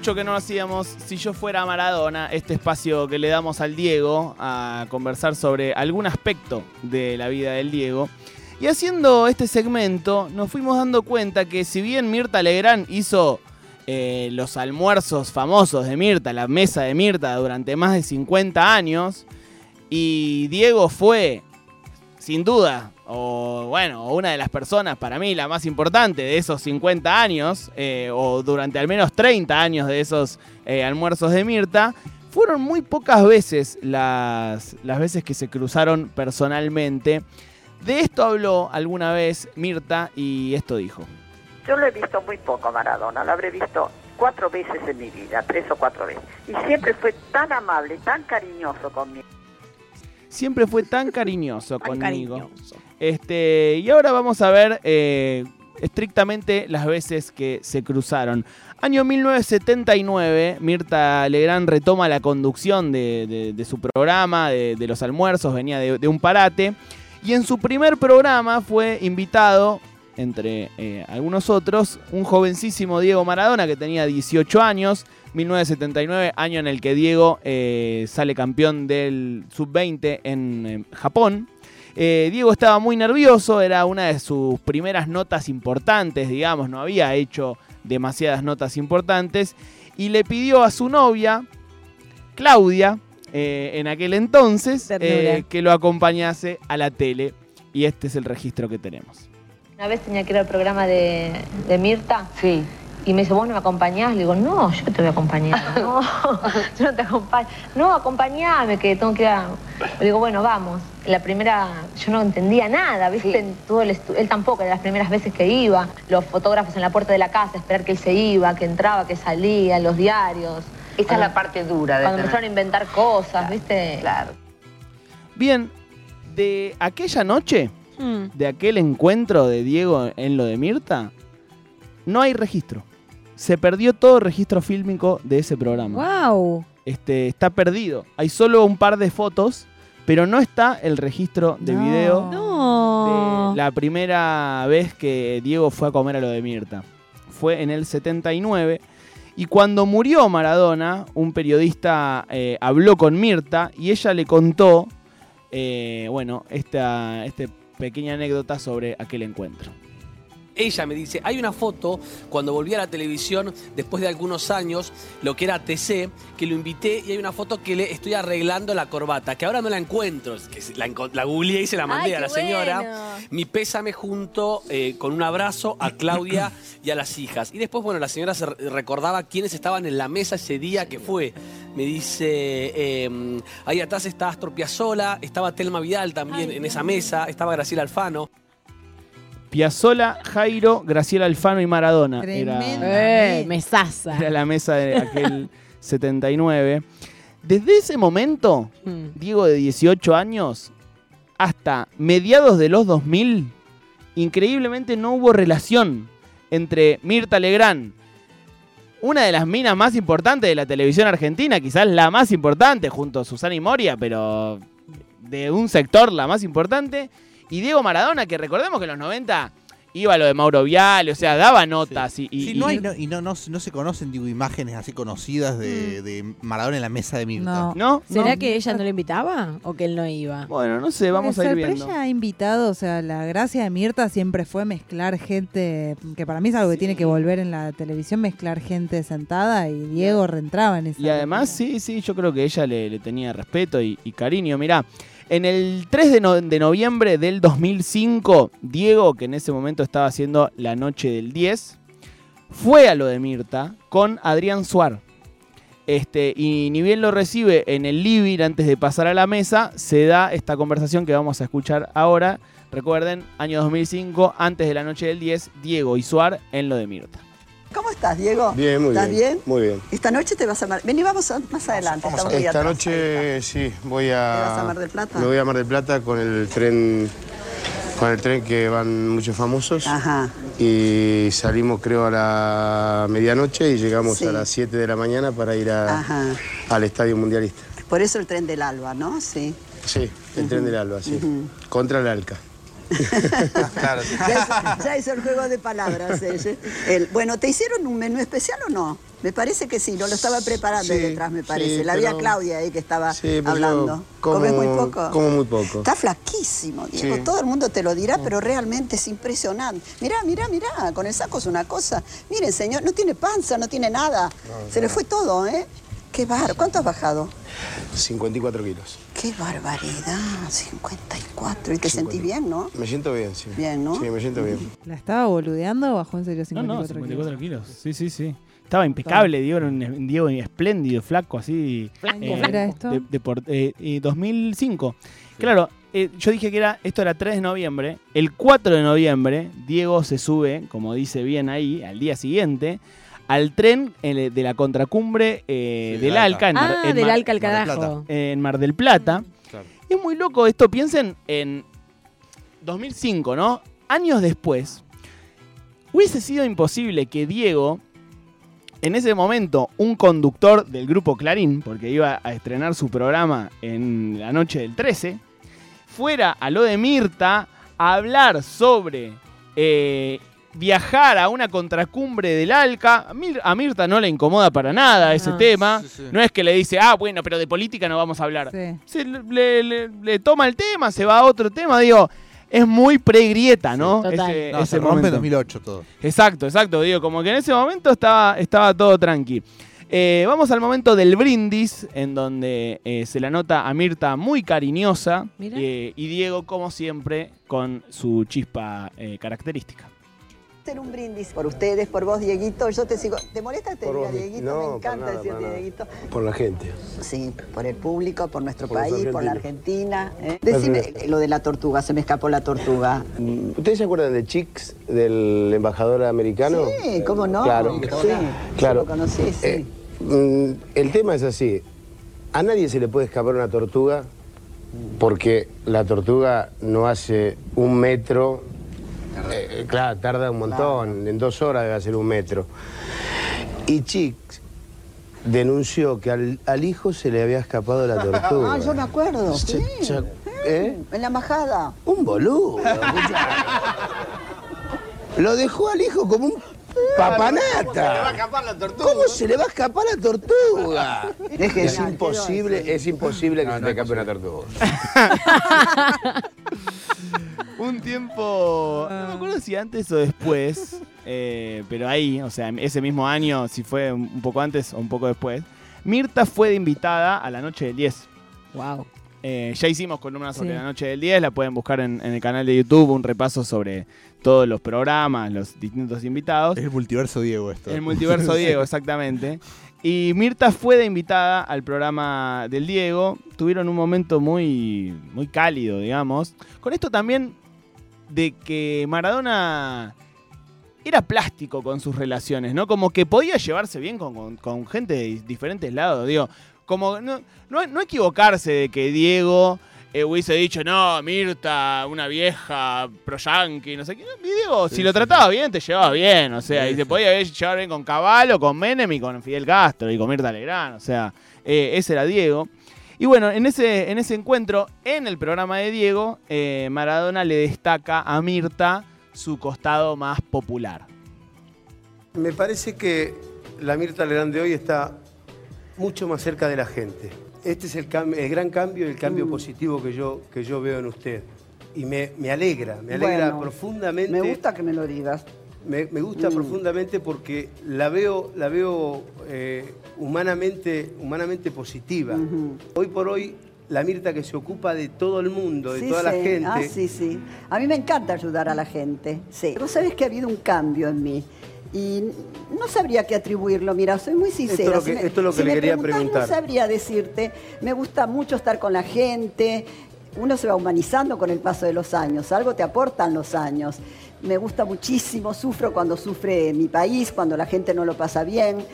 Mucho que no hacíamos Si yo fuera Maradona, este espacio que le damos al Diego a conversar sobre algún aspecto de la vida del Diego. Y haciendo este segmento nos fuimos dando cuenta que si bien Mirta Legrand hizo eh, los almuerzos famosos de Mirta, la mesa de Mirta durante más de 50 años, y Diego fue, sin duda, o bueno, una de las personas para mí la más importante de esos 50 años, eh, o durante al menos 30 años de esos eh, almuerzos de Mirta, fueron muy pocas veces las, las veces que se cruzaron personalmente. De esto habló alguna vez Mirta y esto dijo. Yo lo he visto muy poco Maradona, lo habré visto cuatro veces en mi vida, tres o cuatro veces. Y siempre fue tan amable, tan cariñoso conmigo. Siempre fue tan cariñoso conmigo. Este, y ahora vamos a ver eh, estrictamente las veces que se cruzaron. Año 1979, Mirta Legrand retoma la conducción de, su programa, de, los almuerzos, venía de, un parate. Y en su primer programa fue invitado, entre eh, algunos otros, un jovencísimo Diego Maradona que tenía 18 años. 1979, año en el que Diego eh, sale campeón del sub-20 en Japón. Eh, Diego estaba muy nervioso, era una de sus primeras notas importantes, digamos, no había hecho demasiadas notas importantes, y le pidió a su novia, Claudia, en aquel entonces, que lo acompañase a la tele, y este es el registro que tenemos. Una vez tenía que ir al programa de, de Mirta. Sí. Y me dice, ¿vos no me acompañás? Le digo, no, yo te voy a acompañar. No, yo no te acompaño. No, acompañame, que tengo que ir a... Le digo, bueno, vamos. La primera, yo no entendía nada, ¿viste? Todo el él tampoco, de las primeras veces que iba. Los fotógrafos en la puerta de la casa, esperar que él se iba, que entraba, que salía, los diarios. Esta es la parte dura de Cuando empezaron a inventar cosas, ¿viste? Claro. Bien, de aquella noche, mm. de aquel encuentro de Diego en lo de Mirta, no hay registro se perdió todo el registro fílmico de ese programa. ¡Wow! Este, está perdido. Hay solo un par de fotos, pero no está el registro de video no. de la primera vez que Diego fue a comer a lo de Mirta. Fue en el 79. Y cuando murió Maradona, un periodista eh, habló con Mirta y ella le contó, eh, bueno, esta, esta pequeña anécdota sobre aquel encuentro ella me dice, hay una foto cuando volví a la televisión después de algunos años, lo que era TC, que lo invité y hay una foto que le estoy arreglando la corbata, que ahora no la encuentro, que la, la googleé y se la mandé a la señora. Mi pésame junto eh, con un abrazo a Claudia y a las hijas. Y después, bueno, la señora se recordaba quiénes estaban en la mesa ese día que fue. Me dice, em, ahí atrás estaba Astor Piazzolla, estaba Telma Vidal también en esa mesa, estaba Graciela Alfano. Piazzola, Jairo, Graciela Alfano y Maradona. Era, eh, mesaza. Era la mesa de aquel 79. Desde ese momento, hmm. Diego de 18 años, hasta mediados de los 2000, increíblemente no hubo relación entre Mirta Legrand, una de las minas más importantes de la televisión argentina, quizás la más importante junto a Susana y Moria, pero de un sector la más importante, y Diego Maradona, que recordemos que en los 90 iba lo de Mauro Viale, o sea, daba notas. Y, y, no, y, no, no, se conocen digo, imágenes así conocidas de, mm. Maradona en la mesa de Mirta. No. ¿Será que ella no lo invitaba o que él no iba? Bueno, no sé, vamos a ir viendo. Pero ella ha invitado, o sea, la gracia de Mirta siempre fue mezclar gente, que para mí es algo que tiene que volver en la televisión, mezclar gente sentada y Diego reentraba en esa. Y además, sí, sí, yo creo que ella le, le tenía respeto y, cariño. Mirá, en el 3 de, noviembre del 2005, Diego, que en ese momento estaba haciendo la noche del 10, fue a lo de Mirta con Adrián Suar. Este, y ni bien lo recibe en el living antes de pasar a la mesa, se da esta conversación que vamos a escuchar ahora. Recuerden, año 2005, antes de la noche del 10, Diego y Suar en lo de Mirta. ¿Cómo estás, Diego? Bien, muy ¿Estás bien. Muy bien. Esta noche te vas a Mar... Vení, vamos más adelante. Esta noche sí, voy a... ¿Te vas a Mar del Plata? Me voy a Mar del Plata con el tren con el tren que van muchos famosos. Ajá. Y salimos creo a la medianoche y llegamos a las 7 de la mañana para ir al Estadio Mundialista. Por eso el tren del Alba, ¿no? Sí. Sí, el tren del Alba, sí. Contra el Alca. Claro. Ya hizo, ya hizo el juego de palabras. ella. El- bueno, ¿te hicieron un menú especial o no? Me parece que sí, no lo estaba preparando Sí, detrás, me sí, parece. La vi a pero- Claudia ahí que estaba Sí, hablando. como- ¿Comes muy poco? Como muy poco. Está flaquísimo, Diego. Sí. Todo el mundo te lo dirá, pero realmente es impresionante. Mirá, mirá, mirá, con el saco es una cosa. Miren, señor, no tiene panza, no tiene nada. Se le fue todo, ¿eh? Qué bar. ¿Cuánto has bajado? 54 kilos. Qué barbaridad, 54. Y te sentís bien, ¿no? Me siento bien, sí. Bien, ¿no? Sí, me siento bien. ¿La estaba boludeando o bajó en serio No, no, 54 54 kilos. Sí, sí, sí. Estaba impecable, Diego, era un un Diego espléndido, flaco, así. ¿Qué año era esto? de- de por- eh, eh, 2005. Claro, eh, yo dije que era esto era 3 de noviembre. El 4 de noviembre, Diego se sube, como dice bien ahí, al día siguiente, al tren eh, de la contracumbre eh, Sí, del Alca. Alca. en Mar- Ah, en del Mar- Alca al carajo. en Mar del Plata. Claro. Es muy loco esto, piensen en 2005, ¿no? Años después, hubiese sido imposible que Diego, en ese momento un conductor del grupo Clarín, porque iba a estrenar su programa en la noche del 13, fuera a lo de Mirta a hablar sobre eh, viajar a una contracumbre del Alca. A, Mir- a Mirta no le incomoda para nada ese No. tema. Sí, sí. No es que le dice, ah, bueno, pero de política no vamos a hablar Sí. se le, le- le toma el tema, se va a otro tema, digo, es muy pre-grieta, ¿no? Sí, total. Ese, No, ese se rompe en momento. 2008 todo. Exacto, exacto, digo, como que en ese momento estaba, estaba todo tranqui. Eh, vamos al momento del brindis, en donde eh, se la nota a Mirta muy cariñosa eh, y Diego, como siempre, con su chispa eh, característica. Hacer un brindis por ustedes, por vos, Dieguito. Yo te sigo. ¿Te molesta que te diga Dieguito? no, Me encanta nada. Dieguito. Por la gente. Sí, por el público, por nuestro Por país, por la. Argentina. ¿eh? Decime lo de la tortuga, se me escapó la tortuga. Mm, ¿Ustedes se acuerdan de Chicks, del embajador americano? Sí, ¿cómo no? Claro, Sí, claro. yo lo conocí, sí. Eh, mm, el tema es así. A nadie se le puede escapar una tortuga porque la tortuga no hace un metro. Eh, claro, tarda un montón. En dos horas debe hacer un metro. Y Chicks denunció que al, al hijo se le había escapado la tortuga. Ah, yo me acuerdo. Se- Sí. se- ¿Eh? En la embajada. Un boludo. Lo dejó al hijo como un papanata. ¿Cómo se le va a escapar la tortuga? Es Es genial, imposible, es imposible que se te escape una tortuga. Un tiempo, no me acuerdo si antes o después, eh, pero ahí, o sea, ese mismo año, si fue un poco antes o un poco después, Mirta fue de invitada a la noche del 10. Wow. Eh, ya hicimos columnas sobre Sí. la noche del 10, la pueden buscar en, en el canal de YouTube, un repaso sobre todos los programas, los distintos invitados. Es el multiverso Diego esto. El multiverso Diego, exactamente. Y Mirta fue de invitada al programa del Diego. Tuvieron un momento muy, muy cálido, digamos. Con esto también de que Maradona era plástico con sus relaciones, ¿no? Como que podía llevarse bien con, con- con gente de di- diferentes lados, digo. Como no, no, no equivocarse de que Diego eh, hubiese dicho, no, Mirta, una vieja pro yankee, no sé qué. Y Diego, si lo trataba bien, te llevaba bien, o sea, y se podía llevar bien con Caballo, con Menem y con Fidel Castro y con Mirta Legrand, o sea, eh, ese era Diego. Y bueno, en ese, en ese encuentro, en el programa de Diego, eh, Maradona le destaca a Mirta su costado más popular. Me parece que la Mirta Legrand de hoy está mucho más cerca de la gente. Este es el, cam- el gran cambio y el cambio Mm. positivo que yo, que yo veo en usted. Y me, me alegra, me alegra Bueno, profundamente. Me gusta que me lo digas. Me, me gusta Mm. profundamente porque la veo, la veo eh, humanamente, humanamente positiva. Hoy por hoy, la Mirta que se ocupa de todo el mundo, de Sí, toda la gente. Ah, sí, sí. A mí me encanta ayudar a la gente. Sí. Vos sabés que ha habido un cambio en mí. Y no sabría qué atribuirlo, mira, soy muy sincera. Esto es lo Si que- me- esto es lo que si le quería preguntar. No sabría decirte. Me gusta mucho estar con la gente. Uno se va humanizando con el paso de los años. Algo te aportan los años. Me gusta muchísimo, sufro cuando sufre mi país, cuando la gente no lo pasa bien.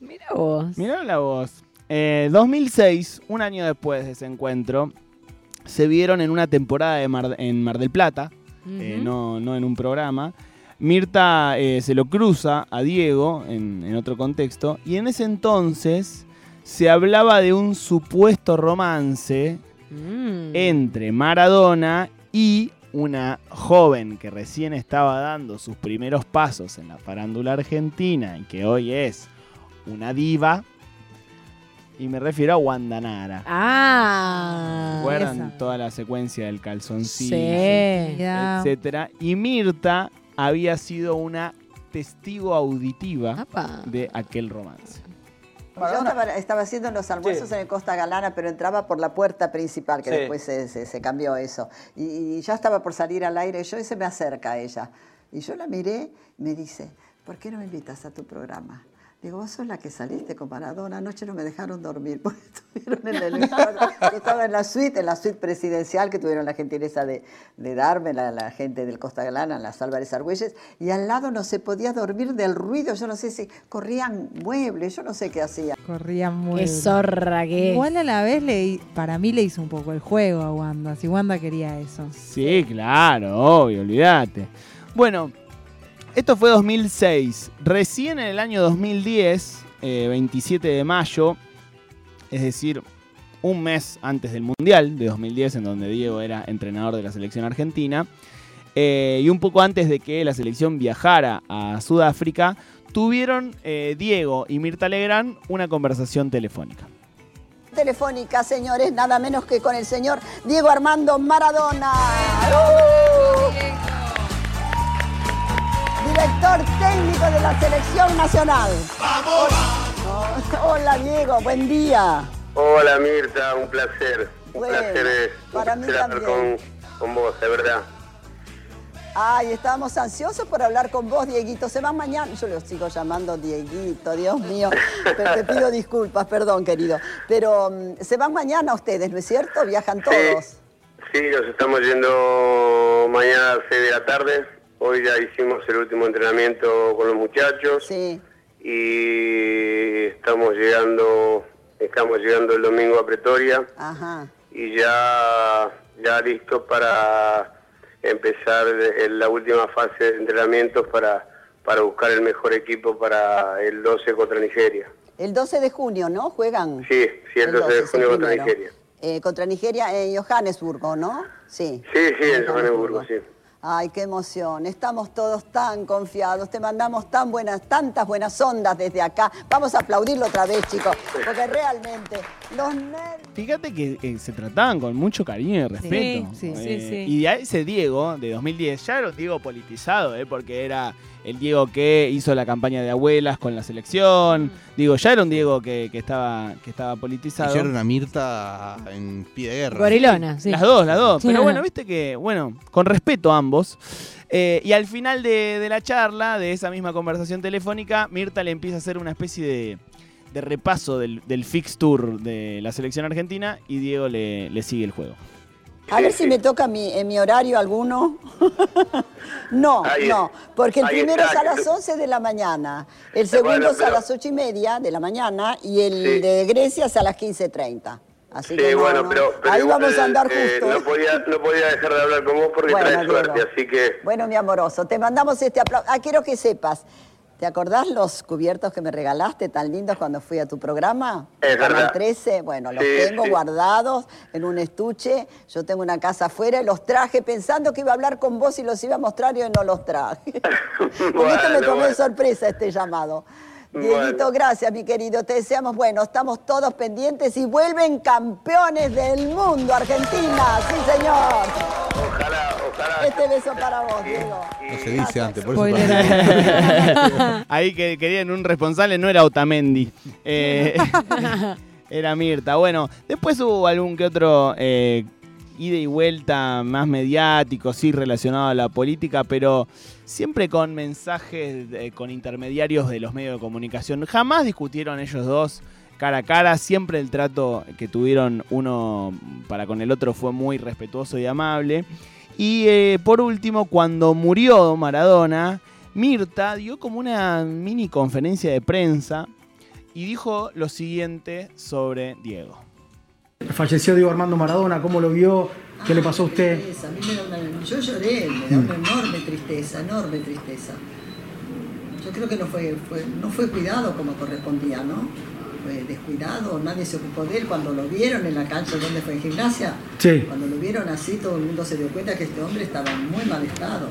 Mira vos. Mirá la voz. Eh, 2006, un año después de ese encuentro, se vieron en una temporada de Mar- en Mar del Plata, eh, no, no en un programa. Mirta eh, se lo cruza a Diego en, en otro contexto, y en ese entonces se hablaba de un supuesto romance Mm. entre Maradona y una joven que recién estaba dando sus primeros pasos en la farándula argentina y que hoy es una diva. Y me refiero a Wanda Nara. Ah. ¿Recuerdan toda la secuencia del calzoncillo, Sí. Etcétera? Y Mirta había sido una testigo auditiva Apa. de aquel romance. Yo estaba, estaba haciendo los almuerzos en el Costa Galana, pero entraba por la puerta principal, que Sí. después se, se- se cambió eso. Y, y ya estaba por salir al aire yo y se me acerca a ella. Y yo la miré y me dice, ¿por qué no me invitas a tu programa? Digo, vos sos la que saliste con Maradona, anoche no me dejaron dormir porque estuvieron en el Yo estaba en la suite, en la suite presidencial que tuvieron la gentileza de, de darme la, la gente del Costa Galana, las Álvarez Argüelles, y al lado no se podía dormir del ruido, yo no sé si corrían muebles, yo no sé qué hacían. Corría muy Qué zorra que es. Igual a la vez, le, para mí le hizo un poco el juego a Wanda, si Wanda quería eso. Sí, claro, obvio, olvídate. Bueno, esto fue 2006. Recién en el año 2010, eh, 27 de mayo, es decir, un mes antes del Mundial de 2010, en donde Diego era entrenador de la selección argentina, eh, y un poco antes de que la selección viajara a Sudáfrica, tuvieron eh, Diego y Mirta Legrand una conversación telefónica. Telefónica, señores, nada menos que con el señor Diego Armando Maradona. ¡Uh! Director técnico de la selección nacional. Hola, Hola, Diego, buen día. Hola Mirta, un placer. Un Bueno, placer, eh, un para mí placer hablar con, con vos, de verdad. Ay, estábamos ansiosos por hablar con vos, Dieguito. Se van mañana. Yo lo sigo llamando Dieguito, Dios mío. Pero te pido disculpas, perdón, querido. Pero mm, se van mañana ustedes, ¿no es cierto? Viajan todos. Sí, nos estamos yendo mañana a las 6 de la tarde. Hoy ya hicimos el último entrenamiento con los muchachos. Sí. Y estamos llegando, estamos llegando el domingo a Pretoria. Ajá. y ya, ya listo para empezar en la última fase de entrenamientos para, para buscar el mejor equipo para el 12 contra Nigeria. El 12 de junio, ¿no? Juegan. Sí, sí, el 12 de junio contra. Nigeria. Eh, contra Nigeria en Johannesburgo, ¿no? Sí. Sí, sí, en Johannesburgo, sí. Ay, qué emoción. Estamos todos tan confiados. Te mandamos tan buenas, tantas buenas ondas desde acá. Vamos a aplaudirlo otra vez, chicos, porque realmente los nervios. Fíjate que eh, se trataban con mucho cariño y respeto. sí, sí, Eh, sí. Y a ese Diego de 2010 ya era un Diego politizado, ¿eh? porque era el Diego que hizo la campaña de abuelas con la selección. Digo, ya era un Diego que, que estaba, que estaba politizado. Hicieron una Mirta en pie de guerra. Gorilona, sí. Las dos, las dos. Pero bueno, viste que, bueno, con respeto a ambos. Eh, y al final de, de la charla, de esa misma conversación telefónica, Mirta le empieza a hacer una especie de, de repaso del, del fix tour de la selección argentina y Diego le, le sigue el juego. A ver si me toca mi, en mi horario alguno. no, Ahí- no, porque el primero está, es a las tú- 11 de la mañana, el segundo Bueno, es a las 8 y media de la mañana y el Sí. de Grecia es a las 15.30. Así Sí, que no, bueno, no. pero, pero ahí vamos a andar eh, justo. no, podía, no podía dejar de hablar con vos porque Bueno, traes suerte, así que Bueno, mi amoroso, te mandamos este aplauso. Ah, quiero que sepas, ¿te acordás los cubiertos que me regalaste tan lindos cuando fui a tu programa? Es verdad. 13, bueno, los Sí, tengo sí. guardados en un estuche. Yo tengo una casa afuera y los traje pensando que iba a hablar con vos y los iba a mostrar y hoy no los traje. Por esto me Bueno, tomé bueno. sorpresa este llamado. Bueno. Dieguito, gracias, mi querido. Te deseamos, bueno, estamos todos pendientes y vuelven campeones del mundo, Argentina. Sí, señor. Este beso para vos, Diego. No se dice antes, por eso para- Ahí que querían un responsable, no era Otamendi. Eh, era Mirta. Bueno, después hubo algún que otro eh, ida y vuelta más mediático, sí, relacionado a la política, pero siempre con mensajes, eh, con intermediarios de los medios de comunicación. Jamás discutieron ellos dos cara a cara, siempre el trato que tuvieron uno para con el otro fue muy respetuoso y amable. Y eh, por último, cuando murió Maradona, Mirta dio como una mini conferencia de prensa y dijo lo siguiente sobre Diego. Falleció Diego Armando Maradona, ¿cómo lo vio? ¿Qué le pasó a usted? A mí me da una, yo lloré, me da una enorme tristeza, enorme tristeza. Yo creo que no fue, fue- no fue cuidado como correspondía, ¿no? Eh, descuidado, nadie se ocupó de él. Cuando lo vieron en la cancha donde fue en gimnasia, Sí. cuando lo vieron así, todo el mundo se dio cuenta que este hombre estaba en muy mal estado.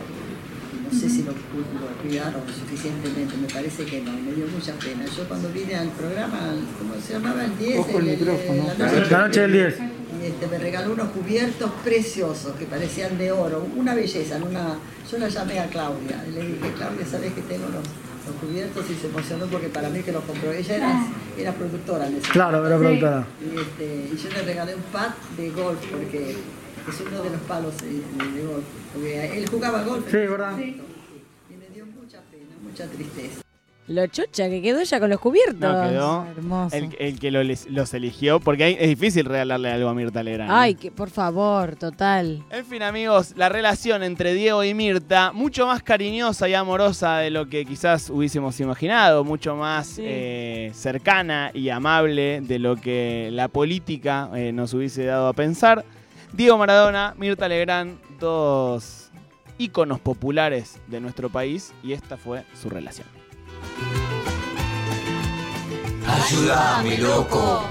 No sé si lo, lo cuidaron suficientemente, me parece que no, me dio mucha pena. Yo cuando vine al programa, ¿cómo se llamaba? El 10, Ojo el el- el- micrófono. la noche- La noche del 10. y este, me regaló unos cubiertos preciosos que parecían de oro, una belleza. en Una, yo la llamé a Claudia y le dije, Claudia, ¿sabes que tengo los, los cubiertos? Y se emocionó porque para mí que los compró. Ella era, era productora en ese Claro, era productora. Y, este, y yo le regalé un pad de golf porque es uno de los palos eh, de, de golf. Porque él jugaba golf. Sí, ¿verdad? Y me dio mucha pena, mucha tristeza. Lo chocha que quedó ya con los cubiertos. No, quedó Hermoso. el, el que lo les- los eligió, porque ahí es difícil regalarle algo a Mirta Legrand. Ay, que por favor, total. En fin, amigos, la relación entre Diego y Mirta, mucho más cariñosa y amorosa de lo que quizás hubiésemos imaginado, mucho más eh, cercana y amable de lo que la política eh, nos hubiese dado a pensar. Diego Maradona, Mirta Legrand, dos íconos populares de nuestro país, y esta fue su relación. Ayúdame, loco.